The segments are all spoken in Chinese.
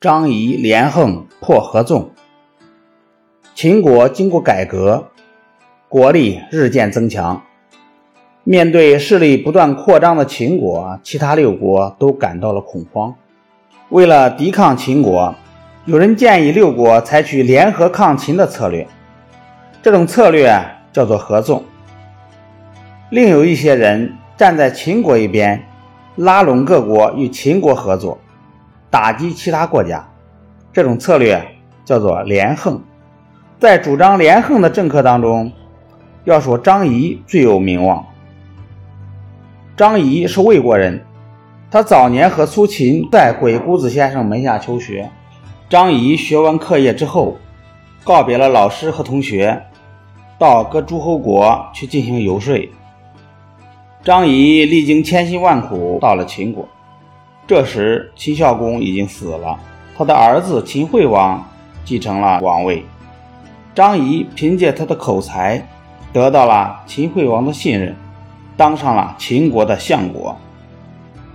张仪连横破合纵。秦国经过改革，国力日渐增强。面对势力不断扩张的秦国，其他六国都感到了恐慌。为了抵抗秦国，有人建议六国采取联合抗秦的策略，这种策略叫做合纵。另有一些人站在秦国一边，拉拢各国与秦国合作。打击其他国家，这种策略叫做连横。在主张连横的政客当中，要说张仪最有名望。张仪是魏国人，他早年和苏秦在鬼谷子先生门下求学。张仪学完课业之后，告别了老师和同学，到各诸侯国去进行游说。张仪历经千辛万苦，到了秦国。这时，秦孝公已经死了，他的儿子秦惠王继承了王位。张仪凭借他的口才，得到了秦惠王的信任，当上了秦国的相国。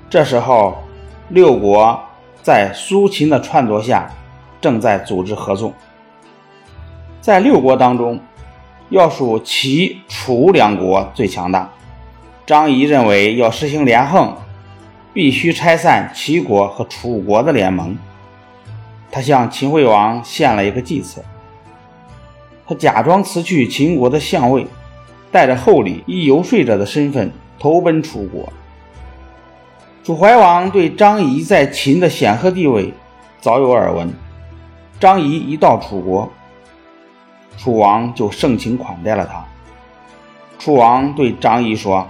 这时候，六国在苏秦的撺掇下，正在组织合纵。在六国当中，要数齐、楚两国最强大。张仪认为要实行连横。必须拆散齐国和楚国的联盟。他向秦惠王献了一个计策。他假装辞去秦国的相位，带着厚礼，以游说者的身份投奔楚国。楚怀王对张仪在秦的显赫地位早有耳闻。张仪一到楚国，楚王就盛情款待了他。楚王对张仪说。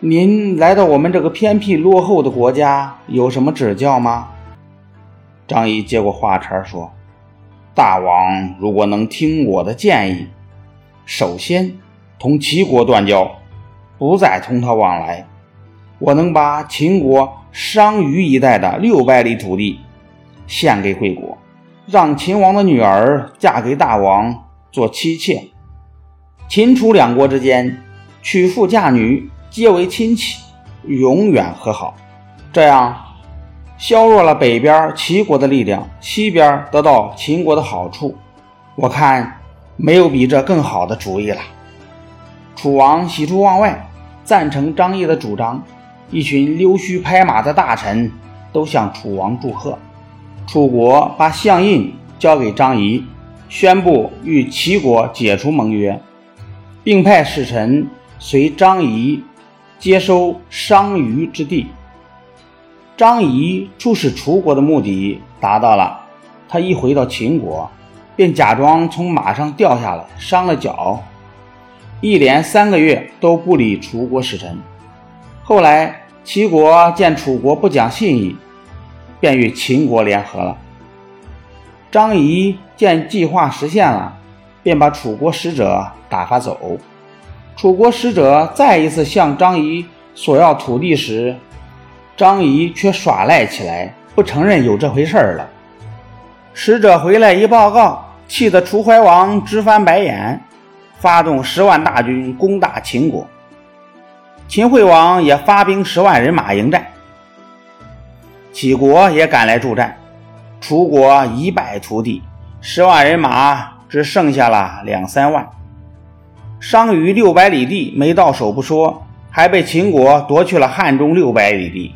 您来到我们这个偏僻落后的国家，有什么指教吗？张仪接过话茬说：“大王如果能听我的建议，首先同齐国断交，不再同他往来。我能把秦国商於一带的六百里土地献给贵国，让秦王的女儿嫁给大王做妻妾。秦楚两国之间，娶妇嫁女。”皆为亲戚，永远和好，这样削弱了北边齐国的力量，西边得到秦国的好处。我看没有比这更好的主意了。楚王喜出望外，赞成张仪的主张。一群溜须拍马的大臣都向楚王祝贺。楚国把相印交给张仪，宣布与齐国解除盟约，并派使臣随张仪。接收商於之地，张仪出使楚国的目的达到了。他一回到秦国，便假装从马上掉下来，伤了脚，一连三个月都不理楚国使臣。后来齐国见楚国不讲信义，便与秦国联合了。张仪见计划实现了，便把楚国使者打发走。楚国使者再一次向张仪索要土地时，张仪却耍赖起来，不承认有这回事儿了。使者回来一报告，气得楚怀王直翻白眼，发动十万大军攻打秦国。秦惠王也发兵十万人马迎战，齐国也赶来助战，楚国一败涂地，十万人马只剩下了两三万。商于六百里地没到手不说，还被秦国夺去了汉中六百里地。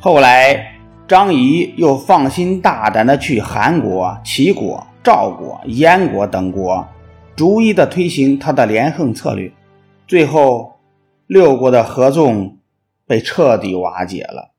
后来张仪又放心大胆地去韩国、齐国、赵国、燕国等国，逐一地推行他的连横策略。最后，六国的合纵被彻底瓦解了。